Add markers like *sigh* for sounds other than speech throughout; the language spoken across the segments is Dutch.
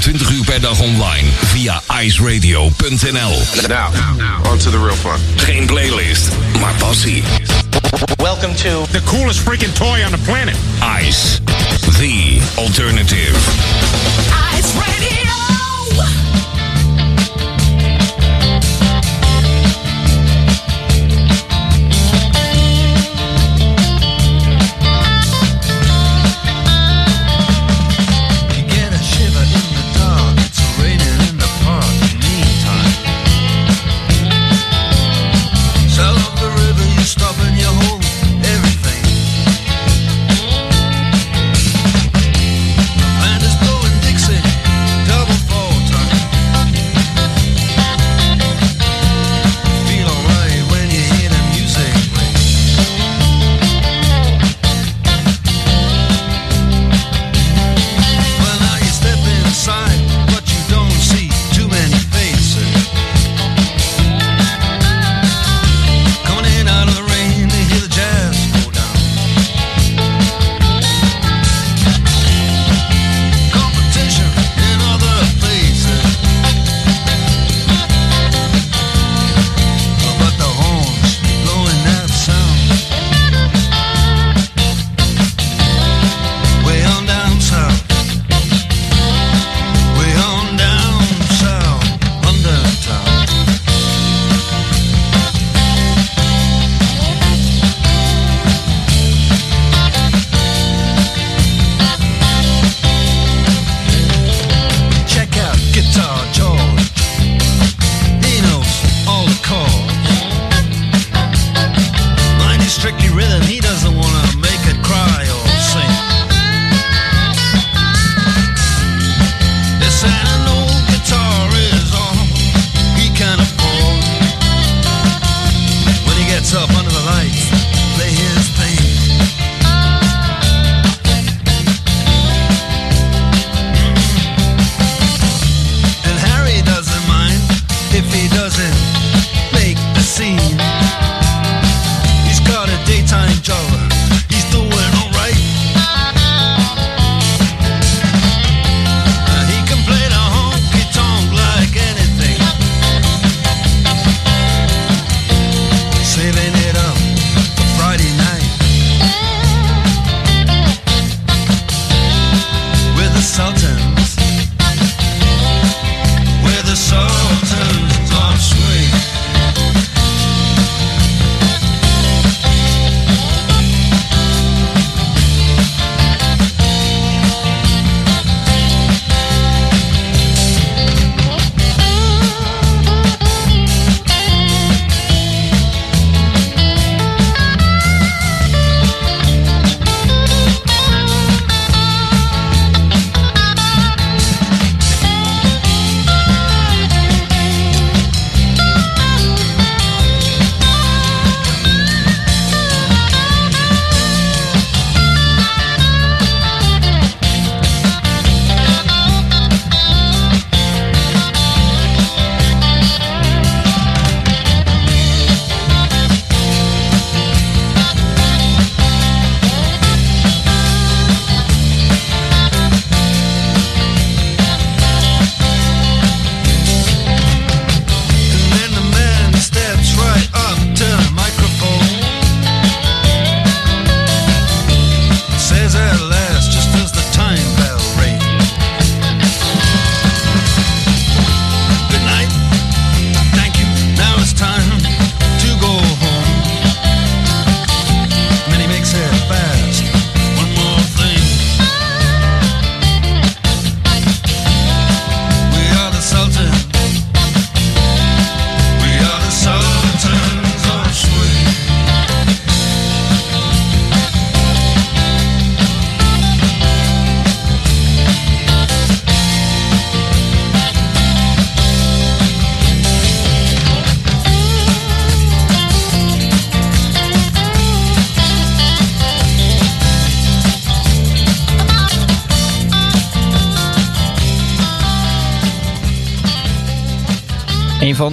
24 uur per dag online via iceradio.nl. Now, on to the real fun. Geen playlist, maar passie. Welcome to the coolest freaking toy on the planet. Ice, the alternative.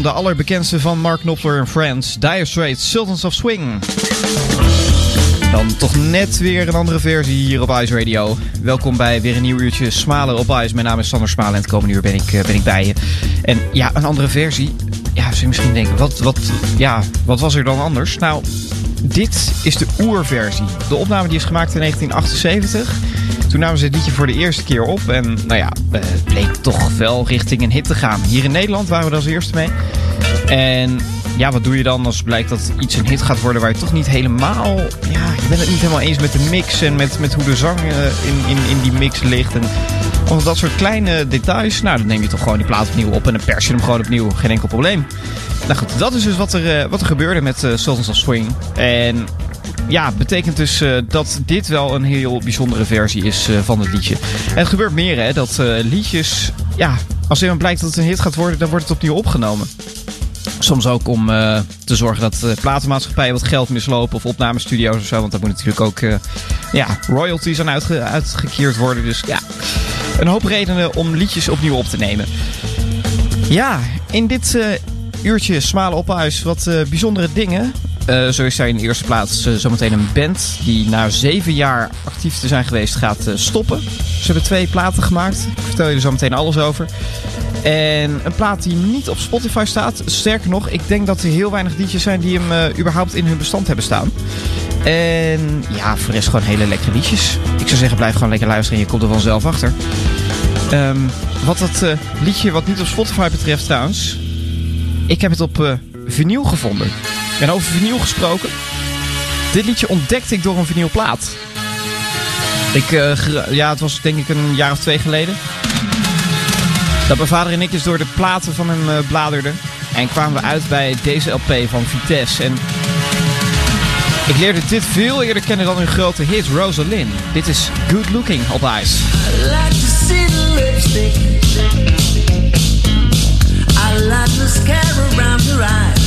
De allerbekendste van Mark Knopfler en Friends, Dire Straits, Sultans of Swing. Dan toch net weer een andere versie hier op Ice Radio. Welkom bij weer een nieuw uurtje Smalen op Ice. Mijn naam is Sander Smalen en het komende uur ben ik, eh, ben ik bij je. En ja, een andere versie. Ja, zou je misschien denken, wat, wat, ja, wat was er dan anders? Nou, dit is de oerversie. De opname die is gemaakt in 1978. Toen namen ze het liedje voor de eerste keer op. En nou ja, het bleek toch wel richting een hit te gaan. Hier in Nederland waren we er als eerste mee. En ja, wat doe je dan als blijkt dat iets een hit gaat worden waar je toch niet helemaal... Ja, je bent het niet helemaal eens met de mix en met, met hoe de zang eh, in, in, in die mix ligt. En of dat soort kleine details, nou dan neem je toch gewoon die plaat opnieuw op en dan pers je hem gewoon opnieuw. Geen enkel probleem. Nou goed, dat is dus wat er, eh, wat er gebeurde met uh, Sultans of Swing. En ja, betekent dus uh, dat dit wel een heel bijzondere versie is uh, van het liedje. En het gebeurt meer hè, dat uh, liedjes, ja, als er blijkt dat het een hit gaat worden, dan wordt het opnieuw opgenomen. Soms ook om te zorgen dat platenmaatschappijen wat geld mislopen of opnamestudio's of zo. Want daar moet natuurlijk ook ja, royalties aan uitge uitgekeerd worden. Dus ja, een hoop redenen om liedjes opnieuw op te nemen. Ja, in dit uurtje Smalen Ophuis wat bijzondere dingen. Zo is daar in de eerste plaats zometeen een band die na zeven jaar actief te zijn geweest gaat stoppen. Ze hebben twee platen gemaakt. Ik vertel je er zo meteen alles over. En een plaat die niet op Spotify staat. Sterker nog, ik denk dat er heel weinig liedjes zijn die hem überhaupt in hun bestand hebben staan. En ja, voor de rest gewoon hele lekkere liedjes. Ik zou zeggen, blijf gewoon lekker luisteren en je komt er vanzelf achter. Um, wat dat liedje wat niet op Spotify betreft trouwens. Ik heb het op vinyl gevonden. En over vinyl gesproken. Dit liedje ontdekte ik door een vinylplaat. Ik, ja, het was denk ik een jaar of twee geleden. Dat mijn vader en ik dus door de platen van hem uh, bladerden. En kwamen we uit bij deze LP van Vitesse. En ik leerde dit veel eerder kennen dan hun grote hit Rosalind. Dit is Good Looking op Ice. I like to see the lipstick. I like the scare around her eyes.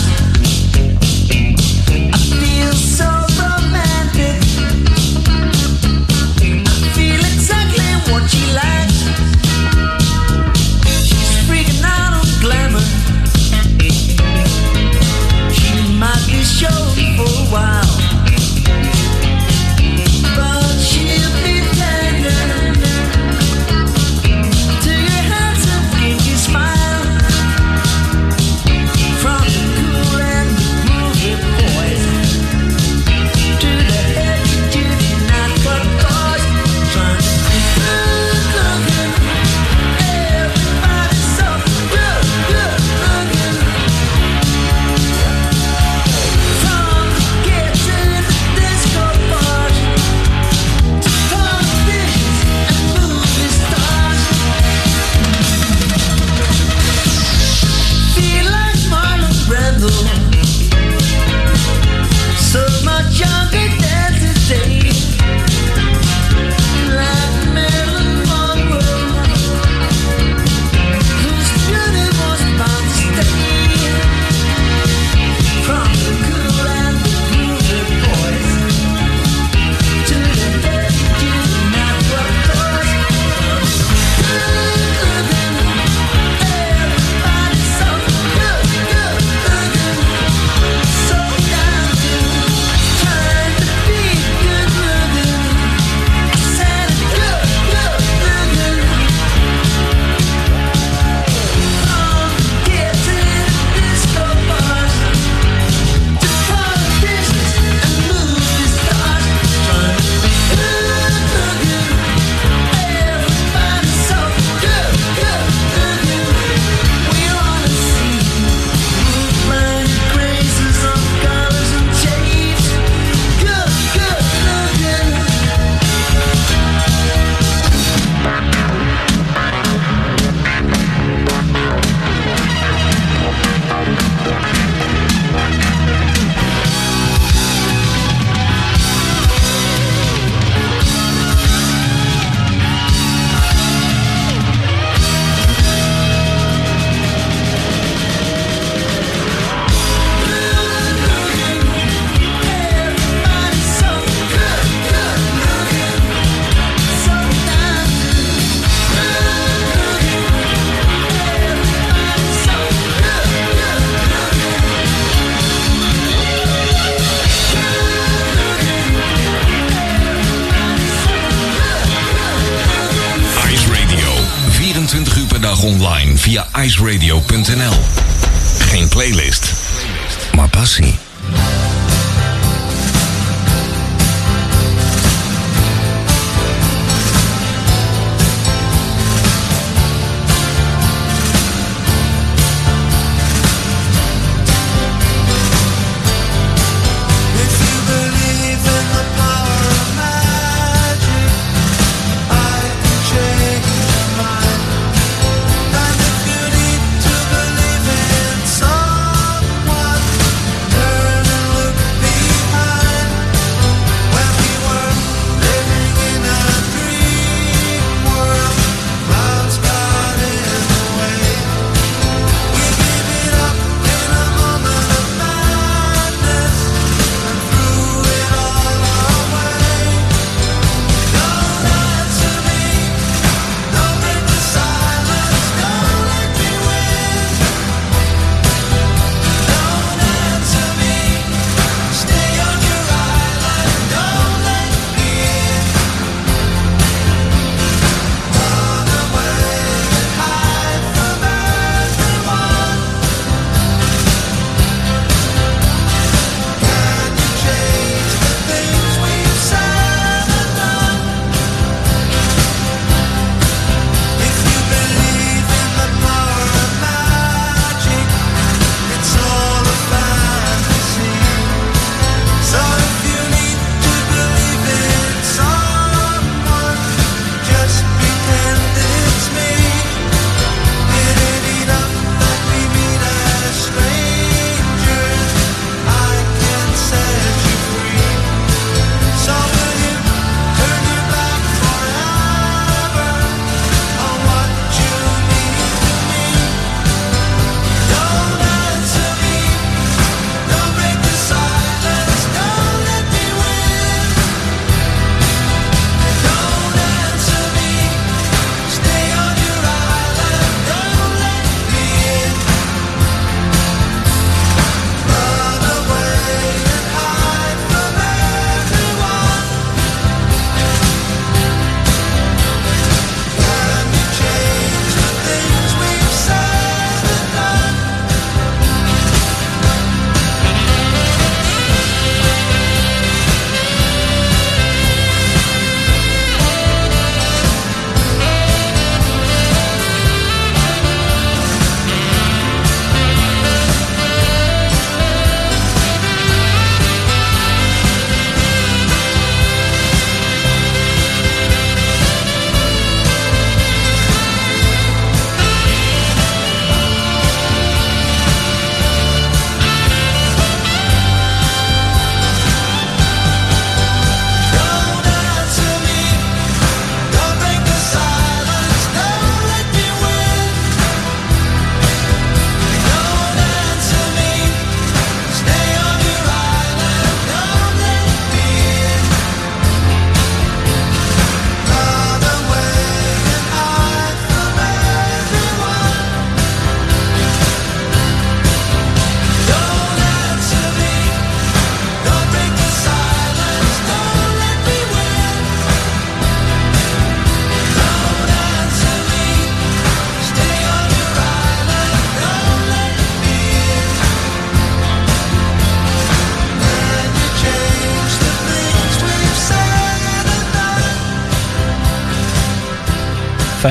iceradio.nl. Geen playlist, maar passie.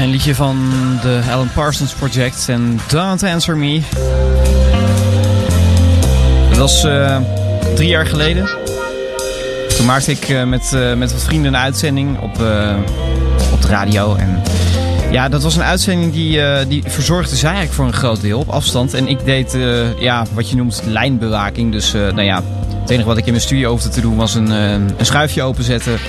Fijn liedje van de Alan Parsons Project en Don't Answer Me. Dat was eh, drie jaar geleden. Toen maakte ik eh, met, eh, met wat vrienden een uitzending op, op de radio. En ja, dat was een uitzending die, die verzorgde zij eigenlijk voor een groot deel op afstand. En ik deed ja, wat je noemt lijnbewaking. Dus nou ja, het enige wat ik in mijn studio hoefde te doen was een, een schuifje openzetten.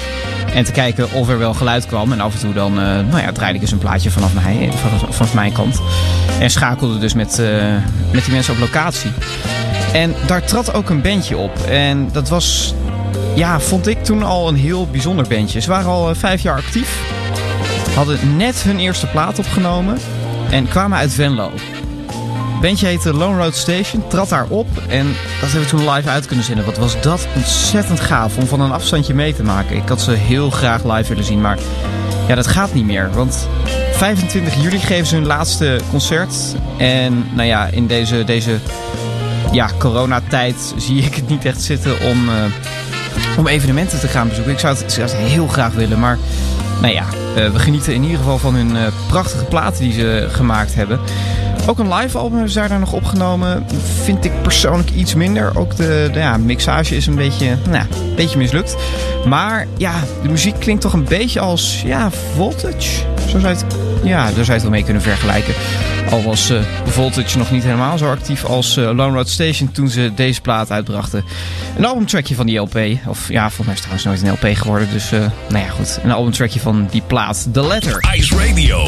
En te kijken of er wel geluid kwam. En af en toe dan eh, nou ja, draaide ik eens een plaatje vanaf, mij, vanaf, vanaf mijn kant. En schakelde dus met, eh, met die mensen op locatie. En daar trad ook een bandje op. En dat was, ja, vond ik toen al een heel bijzonder bandje. Ze waren al eh, vijf jaar actief. Hadden net hun eerste plaat opgenomen. En kwamen uit Venlo. Bandje heette Lone Road Station, trad daar op en dat hebben we toen live uit kunnen zenden. Wat was dat ontzettend gaaf om van een afstandje mee te maken. Ik had ze heel graag live willen zien, maar ja, dat gaat niet meer. Want 25 juli geven ze hun laatste concert. En nou ja, in deze, deze ja, coronatijd zie ik het niet echt zitten om, eh, om evenementen te gaan bezoeken. Ik zou het, zou heel graag willen, maar nou ja, eh, we genieten in ieder geval van hun eh, prachtige platen die ze gemaakt hebben. Ook een live album hebben ze daar nog opgenomen. Vind ik persoonlijk iets minder. Ook de, ja, mixage is een beetje, nou, beetje mislukt. Maar ja, de muziek klinkt toch een beetje als ja, Voltage. Zo zou het, ja, daar zou je het wel mee kunnen vergelijken. Al was eh, Voltage nog niet helemaal zo actief als eh, Lone Road Station toen ze deze plaat uitbrachten. Een albumtrackje van die LP. Of ja, volgens mij is het trouwens nooit een LP geworden. Dus eh, nou ja, goed. Een albumtrackje van die plaat. The Letter. Ice Radio.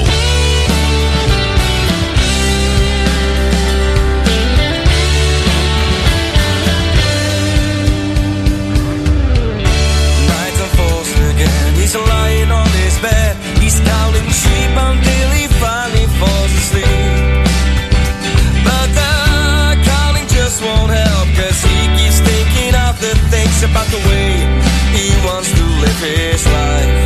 About the way he wants to live his life.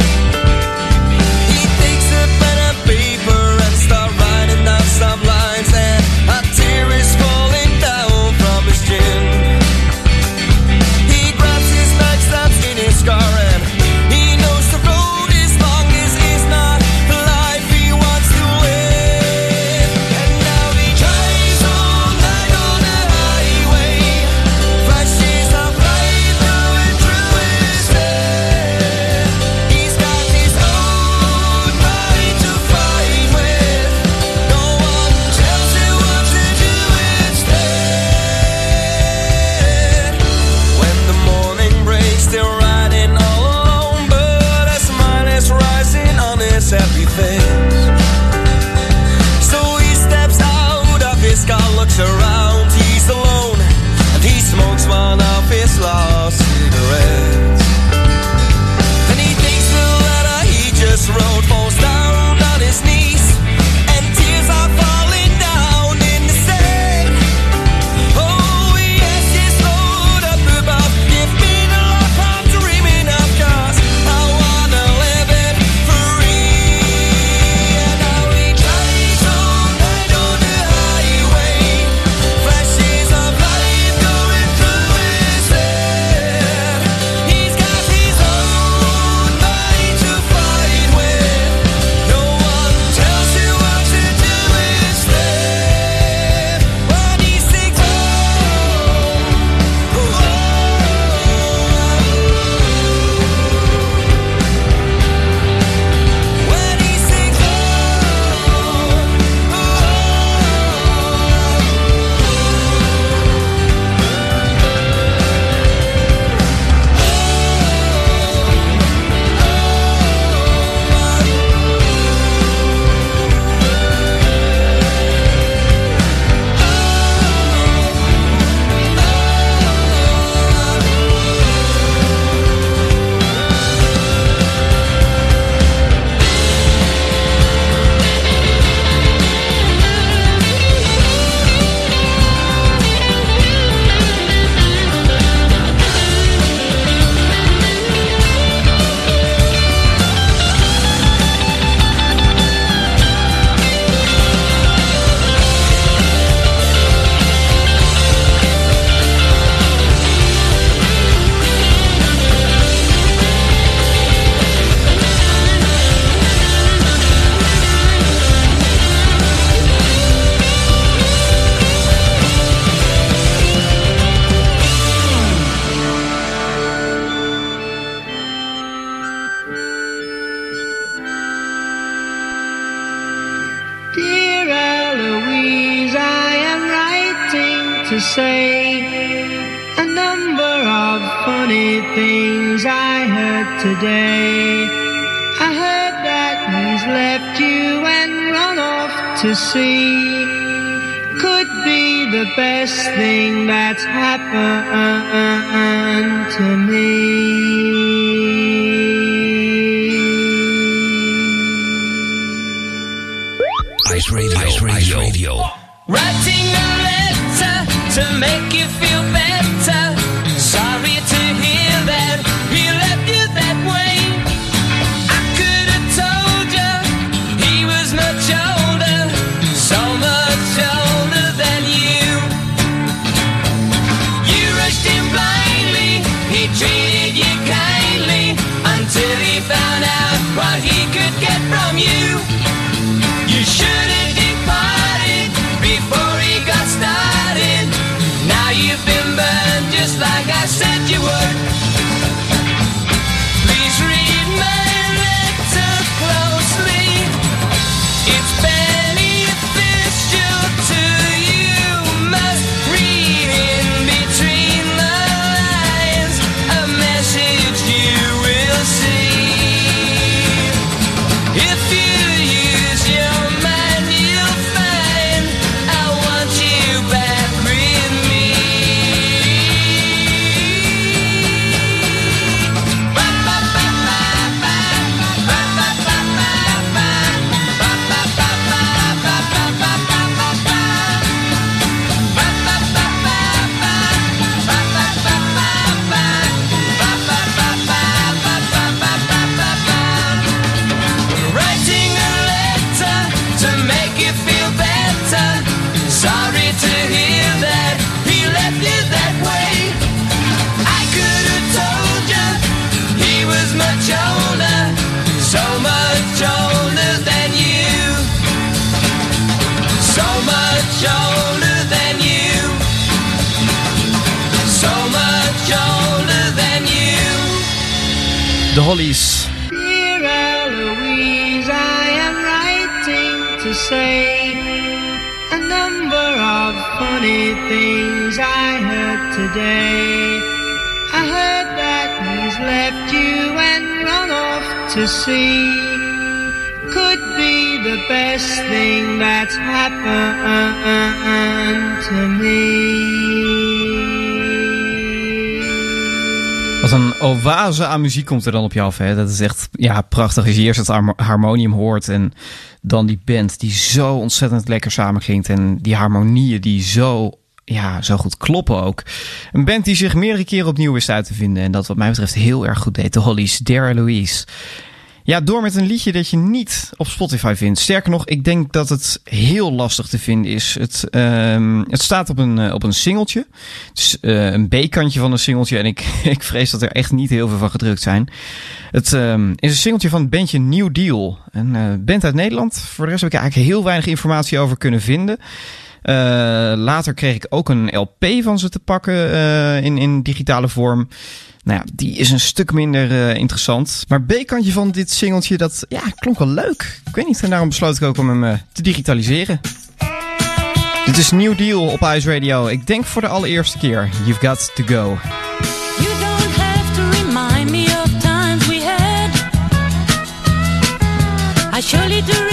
Today. I heard that he's left you and run off to sea. Could be the best thing that's happened to me. Wat een oase aan muziek komt er dan op je af. Hè? Dat is echt ja, prachtig. Als je eerst het harmo- harmonium hoort en dan die band die zo ontzettend lekker samenklinkt. En die harmonieën die zo, ja, zo goed kloppen ook. Een band die zich meerdere keren opnieuw wist uit te vinden. En dat wat mij betreft heel erg goed deed. De Hollies, Dare Louise. Ja, door met een liedje dat je niet op Spotify vindt. Sterker nog, ik denk dat het heel lastig te vinden is. Het, ehm, het staat op een, eh, op een singeltje. Het is eh, een B-kantje van een singeltje. En ik, *laughs* ik vrees dat er echt niet heel veel van gedrukt zijn. Het ehm, is een singeltje van het bandje New Deal. Een eh, band uit Nederland. Voor de rest heb ik eigenlijk heel weinig informatie over kunnen vinden. Eh, later kreeg ik ook een LP van ze te pakken eh, in, in digitale vorm. Nou ja, die is een stuk minder eh, interessant. Maar B-kantje van dit singeltje, dat ja, klonk wel leuk. Ik weet niet, en daarom besloot ik ook om hem te digitaliseren. Dit is New Deal op Ice Radio. Ik denk voor de allereerste keer. You've got to go. I surely do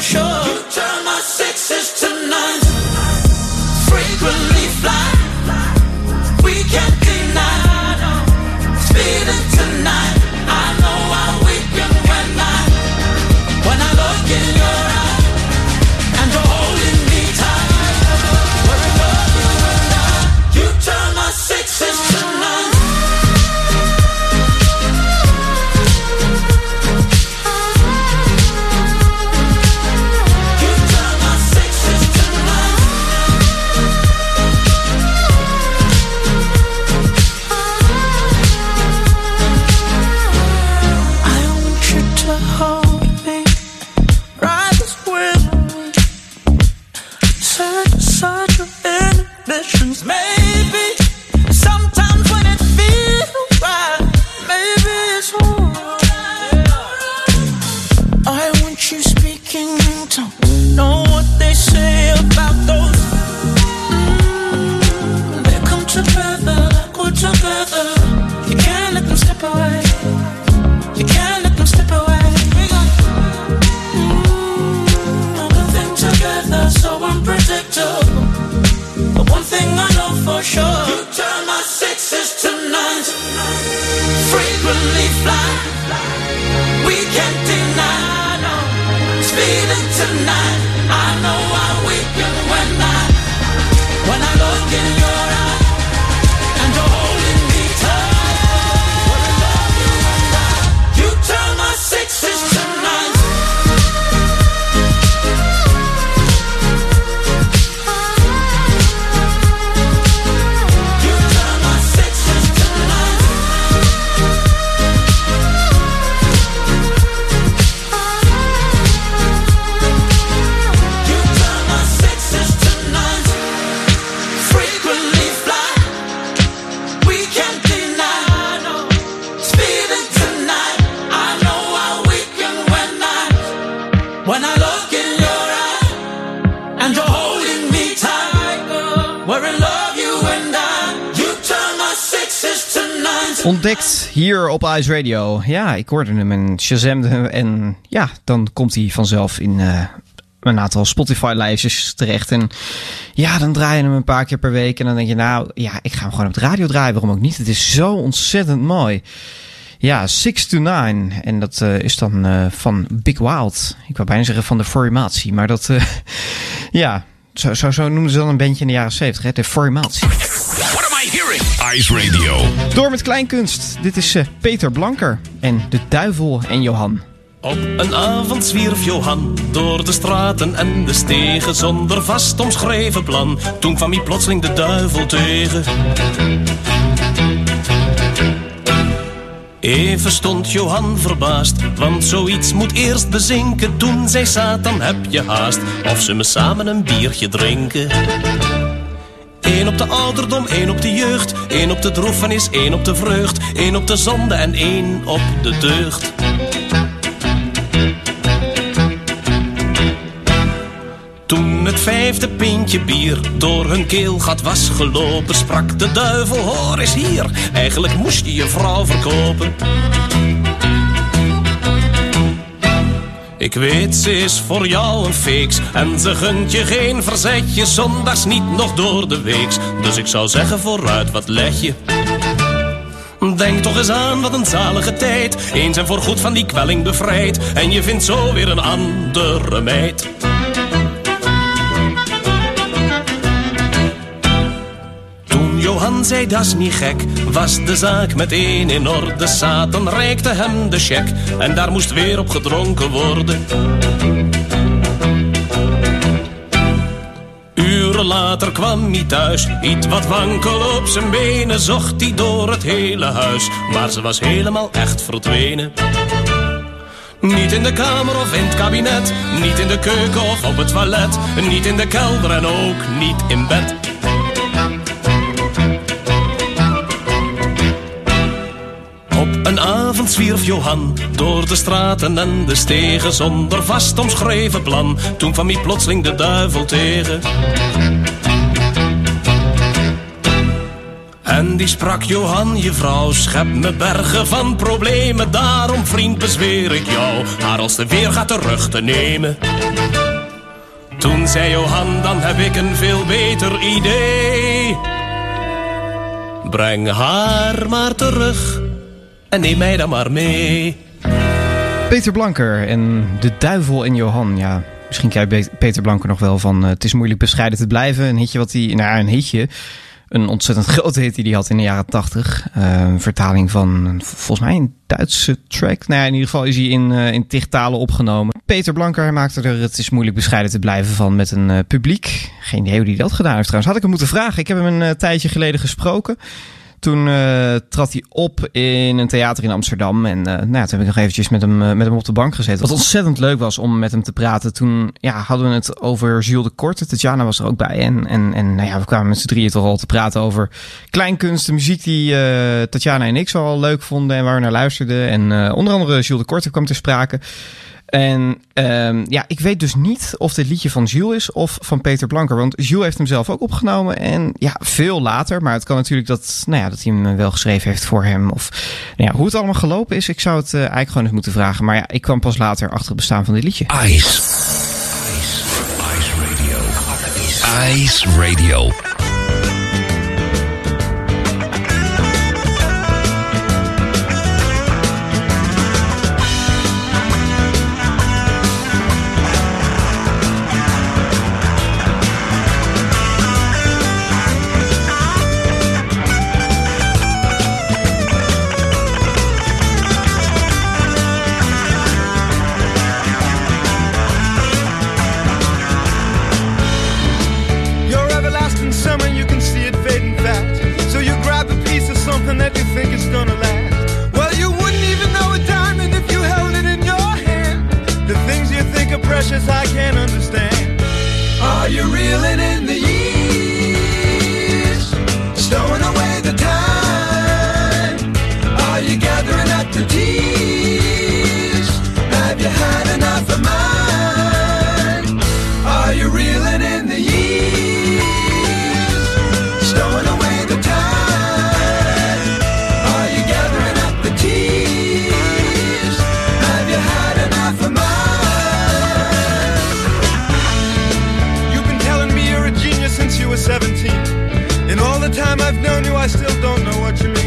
shook. Op Ice Radio. Ja, ik hoorde hem en Shazamde hem. En ja, dan komt hij vanzelf in eh, een aantal Spotify-lijstjes terecht. En ja, dan draai je hem een paar keer per week. En dan denk je, nou ja, ik ga hem gewoon op de radio draaien. Waarom ook niet? Het is zo ontzettend mooi. Ja, 6 to 9. En dat eh, is dan eh, van Big Wild. Ik wou bijna zeggen van de Formatie. Maar dat, *laughs* ja, zo, zo, zo noemden ze dan een bandje in de jaren 70. Hè? De Formatie. What am I hearing? Ice Radio. Door met kleinkunst. Dit is eh, Peter Blanker en De Duivel en Johan. Op een avond zwierf Johan door de straten en de stegen zonder vast omschreven plan. Toen kwam hij plotseling de duivel tegen. Even stond Johan verbaasd, want zoiets moet eerst bezinken. Toen zei Satan, heb je haast, of ze me samen een biertje drinken. Eén op de ouderdom, één op de jeugd. één op de droefenis, één op de vreugd. één op de zonde en één op de deugd. Vijfde pintje bier door hun keelgat was gelopen, sprak de duivel: Hoor eens hier, eigenlijk moest je je vrouw verkopen. Ik weet, ze is voor jou een feeks en ze gunt je geen verzetje, zondags niet nog door de weeks. Dus ik zou zeggen: vooruit, wat leg je? Denk toch eens aan wat een zalige tijd. Eens en voorgoed van die kwelling bevrijd. En je vindt zo weer een andere meid. Johan zei dat is niet gek, was de zaak meteen in orde. Satan reikte hem de cheque en daar moest weer op gedronken worden. Uren later kwam hij thuis, iets wat wankel op zijn benen, zocht hij door het hele huis, maar ze was helemaal echt verdwenen. Niet in de kamer of in het kabinet, niet in de keuken of op het toilet, niet in de kelder en ook niet in bed. Avond zwierf Johan door de straten en de stegen zonder vast omschreven plan. Toen kwam hij plotseling de duivel tegen. En die sprak Johan, je vrouw, schep me bergen van problemen. Daarom, vriend, bezweer ik jou, haar als de weer gaat terug te nemen. Toen zei Johan, dan heb ik een veel beter idee. Breng haar maar terug en neem mij dan maar mee. Peter Blanker en De Duivel en Johan. Ja, misschien Be- Peter Blanker nog wel van... eh, het is moeilijk bescheiden te blijven. Een hitje wat hij... Nou een hitje. Een ontzettend *laughs* grote hit die hij had in de jaren tachtig. een vertaling van volgens mij een Duitse track. Nou ja, in ieder geval is hij in, eh in tig talen opgenomen. Peter Blanker maakte er Het is moeilijk bescheiden te blijven van met een publiek. Geen idee hoe hij dat gedaan heeft trouwens. Had ik hem moeten vragen. Ik heb hem een tijdje geleden gesproken. Toen eh, trad hij op in een theater in Amsterdam. En eh, nou, ja, toen heb ik nog eventjes met hem, eh, met hem op de bank gezeten. Wat ontzettend leuk was om met hem te praten. Toen ja, hadden we het over Jules de Korte. Tatjana was er ook bij. En, en, en nou ja, we kwamen met z'n drieën toch al te praten over kleinkunst. De muziek die Tatjana en ik zo al leuk vonden en waar we naar luisterden. En onder andere Jules de Korte kwam ter sprake. En ehm, ja, ik weet dus niet of dit liedje van Jules is of van Peter Blanker. Want Jules heeft hem zelf ook opgenomen. En ja, veel later. Maar het kan natuurlijk dat, nou ja, dat hij hem wel geschreven heeft voor hem. Of nou ja, hoe het allemaal gelopen is. Ik zou het eh, eigenlijk gewoon eens moeten vragen. Maar ja, ik kwam pas later achter het bestaan van dit liedje. Ice. Ice. Ice Radio. Ice Radio. Are you reeling 17. In all the time I've known you, I still don't know what you mean.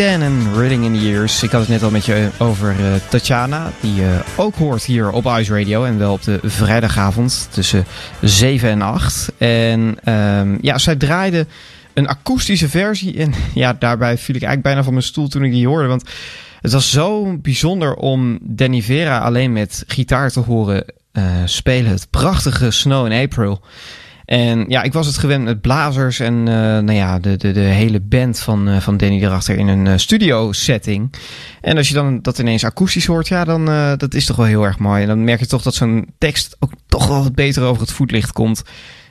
Dan en Reading in the Years. Ik had het net al met je over eh, Tatjana, die eh, ook hoort hier op Ice Radio. En wel op de vrijdagavond tussen 7 en 8. En ehm, ja, zij draaide een akoestische versie. En *laughs* ja, daarbij viel ik eigenlijk bijna van mijn stoel toen ik die hoorde. Want het was zo bijzonder om Danny Vera alleen met gitaar te horen eh, spelen. Het prachtige Snow in April. En ja, ik was het gewend met blazers en eh, nou ja, de, de, de hele band van, eh, van Danny erachter in een eh, studio setting. En als je dan dat ineens akoestisch hoort, ja, dan dat is toch wel heel erg mooi. En dan merk je toch dat zo'n tekst ook toch wel wat beter over het voetlicht komt.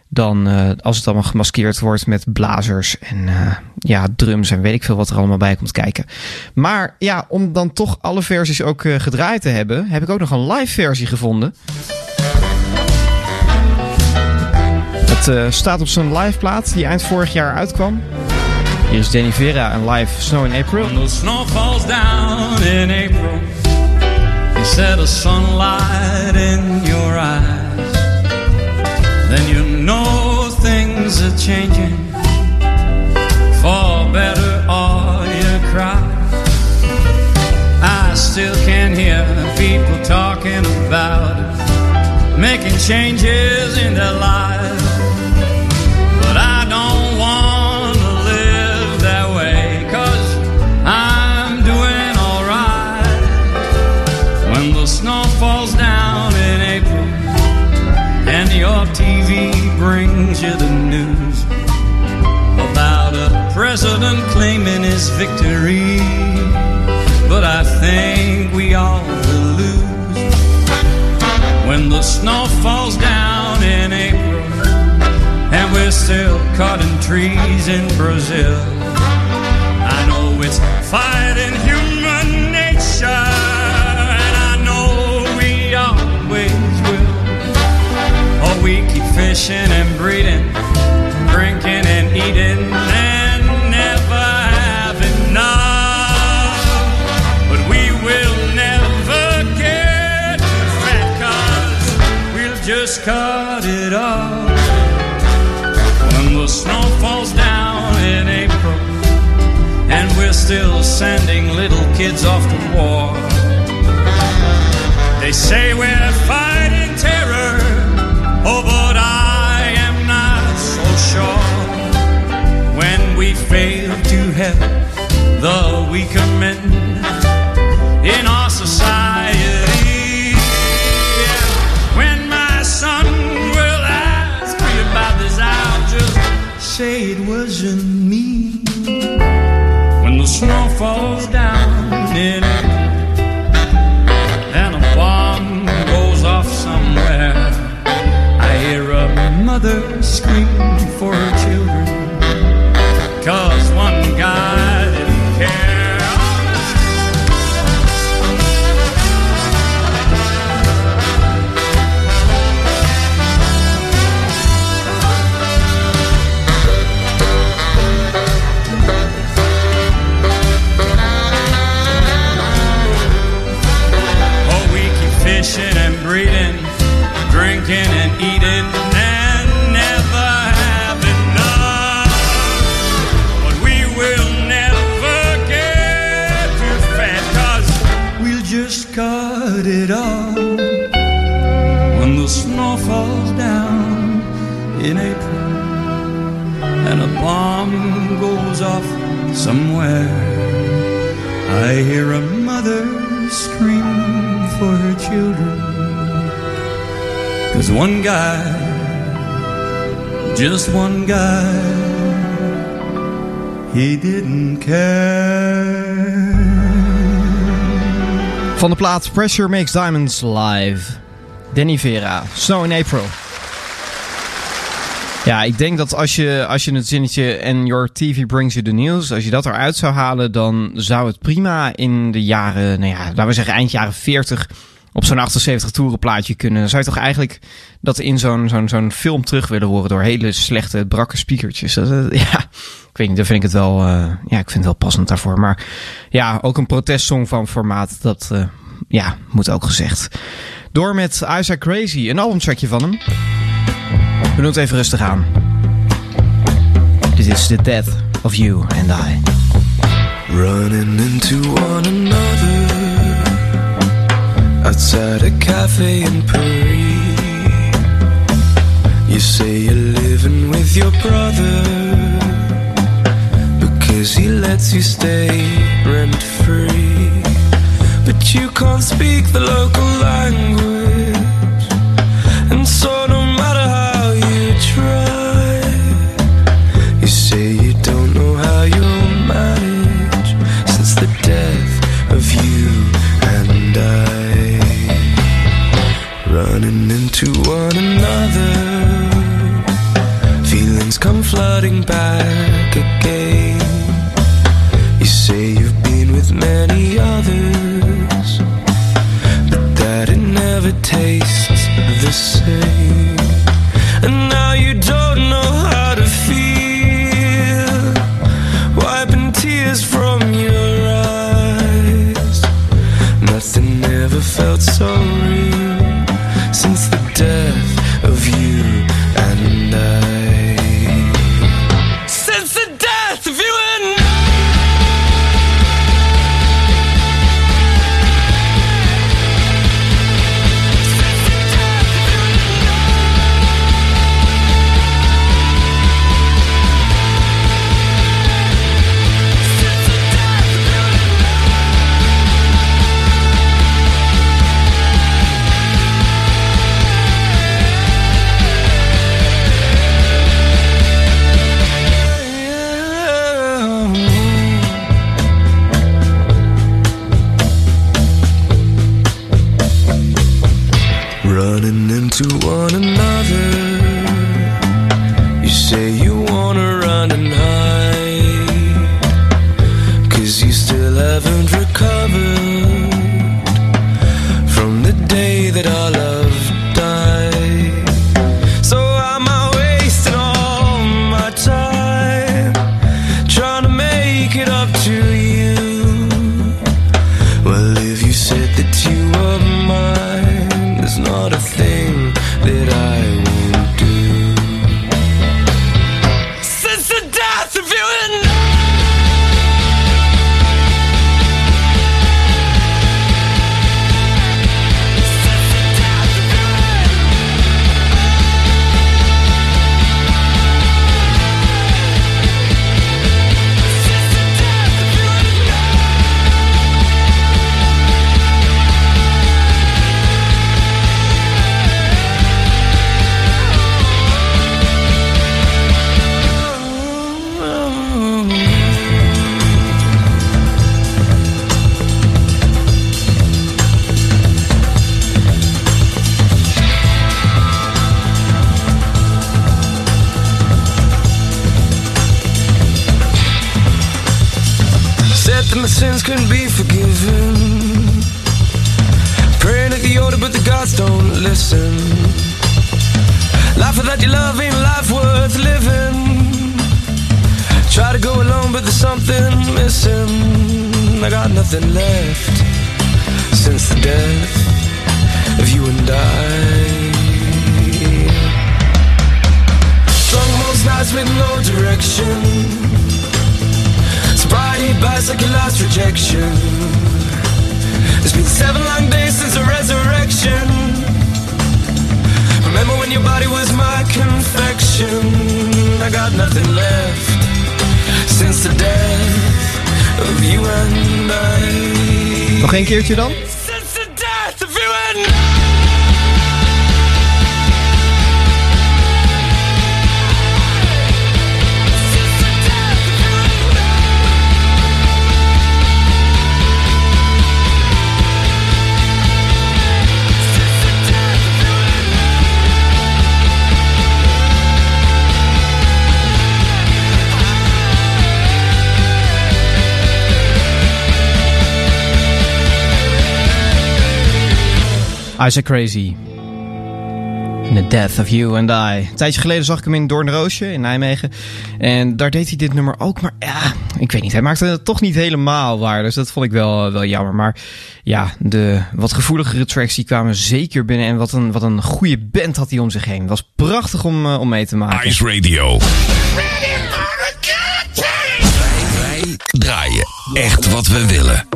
Dan als het allemaal gemaskeerd wordt met blazers en ja, drums en weet ik veel wat er allemaal bij komt kijken. Maar ja, om dan toch alle versies ook gedraaid te hebben, heb ik ook nog een live versie gevonden. Uh, staat op zijn live plaat die eind vorig jaar uitkwam. Hier is Danny Vera en live Snow in April. When the snow falls down in April, instead of sunlight in your eyes, then you know things are changing for better or you cry. I still can hear people talking about making changes in their lives. President claiming his victory. But I think we all will lose when the snow falls down in April and we're still cutting trees in Brazil. I know it's fighting human nature, and I know we always will. Oh, we keep fishing and breeding, drinking sending little kids off to war. They say we're fighting terror, oh, but I am not so sure. When we fail to help the weaker men I hear a mother scream for her children. Cause one guy, just one guy, he didn't care. Van de plaat Pressure Makes Diamonds live. Danny Vera, Snow in April. Ja, ik denk dat als je, als je het zinnetje en your TV brings you the news, als je dat eruit zou halen, dan zou het prima in de jaren, nou ja, laten we zeggen eind jaren 40 op zo'n 78 toerenplaatje kunnen. Dan zou je toch eigenlijk dat in zo'n zo'n zo'n film terug willen horen door hele slechte, brakke speakertjes. Dat, eh, *laughs* ja, ik weet niet, dan vind ik het wel, eh, ja, ik vind het wel passend daarvoor. Maar ja, ook een protestsong van formaat, dat eh, ja, moet ook gezegd. Door met Isaac Crazy, een albumtrackje van hem. Het even rustig aan. Dit is The Death of You and I. Running into one another outside a cafe in Paris. You say you're living with your brother because he lets you stay rent free. But you can't speak the local language, with no direction. Like your last rejection. It's been seven long days since the resurrection. Remember when your body was my confection? I got nothing left since the death of you and I. Nog één keertje dan? Isaac Crazy. In The Death of You and I. Een tijdje geleden zag ik hem in Doornroosje in Nijmegen. En daar deed hij dit nummer ook. Maar ja, ik weet niet. Hij maakte het toch niet helemaal waar. Dus dat vond ik wel, wel jammer. Maar ja, de wat gevoeligere tracks die kwamen zeker binnen. En wat een, wat een goede band had hij om zich heen. Het was prachtig om, eh, om mee te maken. Ice Radio. Wij draaien echt wat we willen.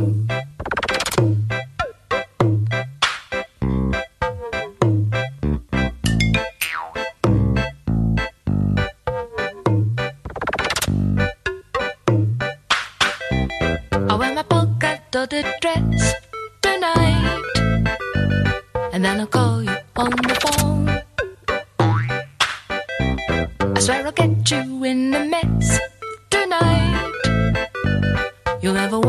Dotted dress tonight, and then I'll call you on the phone. I swear I'll get you in a mess tonight. You'll never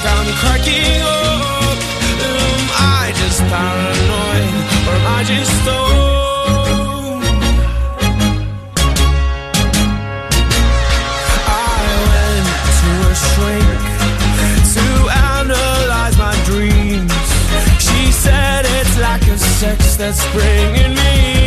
think I'm cracking up. Am I just paranoid or am I just stoned? I went to a shrink to analyze my dreams. She said it's lack of sex that's bringing me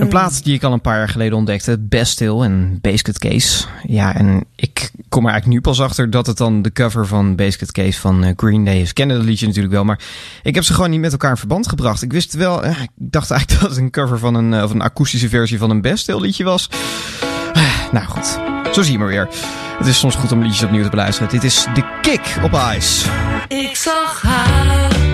Een plaat die ik al een paar jaar geleden ontdekte. Bastille en Basket Case. Ja, en ik kom er eigenlijk nu pas achter dat het dan de cover van Basket Case van eh, Green Day is. Kende dat liedje natuurlijk wel, maar ik heb ze gewoon niet met elkaar in verband gebracht. Ik wist wel, eh, ik dacht eigenlijk *laughs* dat het een cover van een, eh, of een akoestische versie van een Bastille liedje was. Nou goed, zo zie je maar weer. Het is soms goed om liedjes opnieuw te beluisteren. Dit is The Kick op Ice. Ik zag haar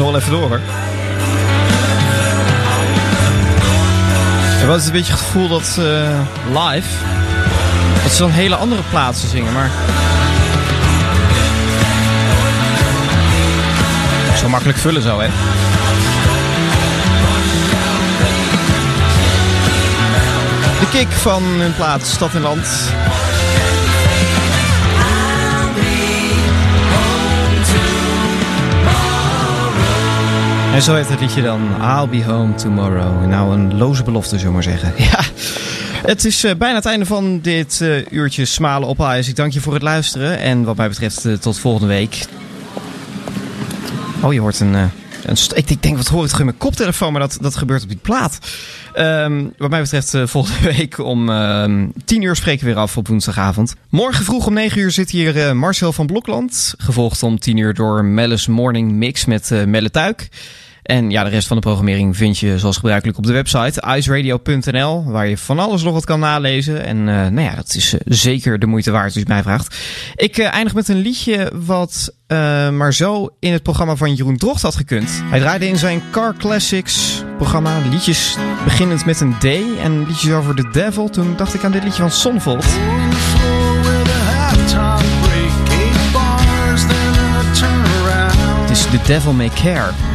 zo wel even door hoor. Wel eens een beetje het gevoel dat eh, live... dat ze dan hele andere plaatsen zingen, maar... Zo makkelijk vullen zo, hè? De kick van hun plaat Stad en Land. En zo heet het liedje dan I'll be home tomorrow. Nou, een loze belofte, zullen we maar zeggen. Ja, het is eh, bijna het einde van dit eh, uurtje Smalen op. Ik dank je voor het luisteren. En wat mij betreft eh, tot volgende week. Oh, je hoort een... ik, denk, wat hoor ik toch in mijn koptelefoon? Maar dat, dat gebeurt op die plaat. Ehm, wat mij betreft eh, volgende *laughs* week om ehm 10 uur spreken we weer af op woensdagavond. Morgen vroeg om 9 uur zit hier eh, Marcel van Blokland. Gevolgd om 10 uur door Melle's Morning Mix met eh, Melle Tuik. En ja, de rest van de programmering vind je zoals gebruikelijk op de website iceradio.nl, waar je van alles nog wat kan nalezen. En eh, nou ja, dat is eh, zeker de moeite waard als je het mij vraagt. Ik eh, eindig met een liedje wat maar zo in het programma van Jeroen Drocht had gekund. Hij draaide in zijn Car Classics programma liedjes beginnend met een D en liedjes over de devil. Toen dacht ik aan dit liedje van Sonvold. Het is The Devil May Care.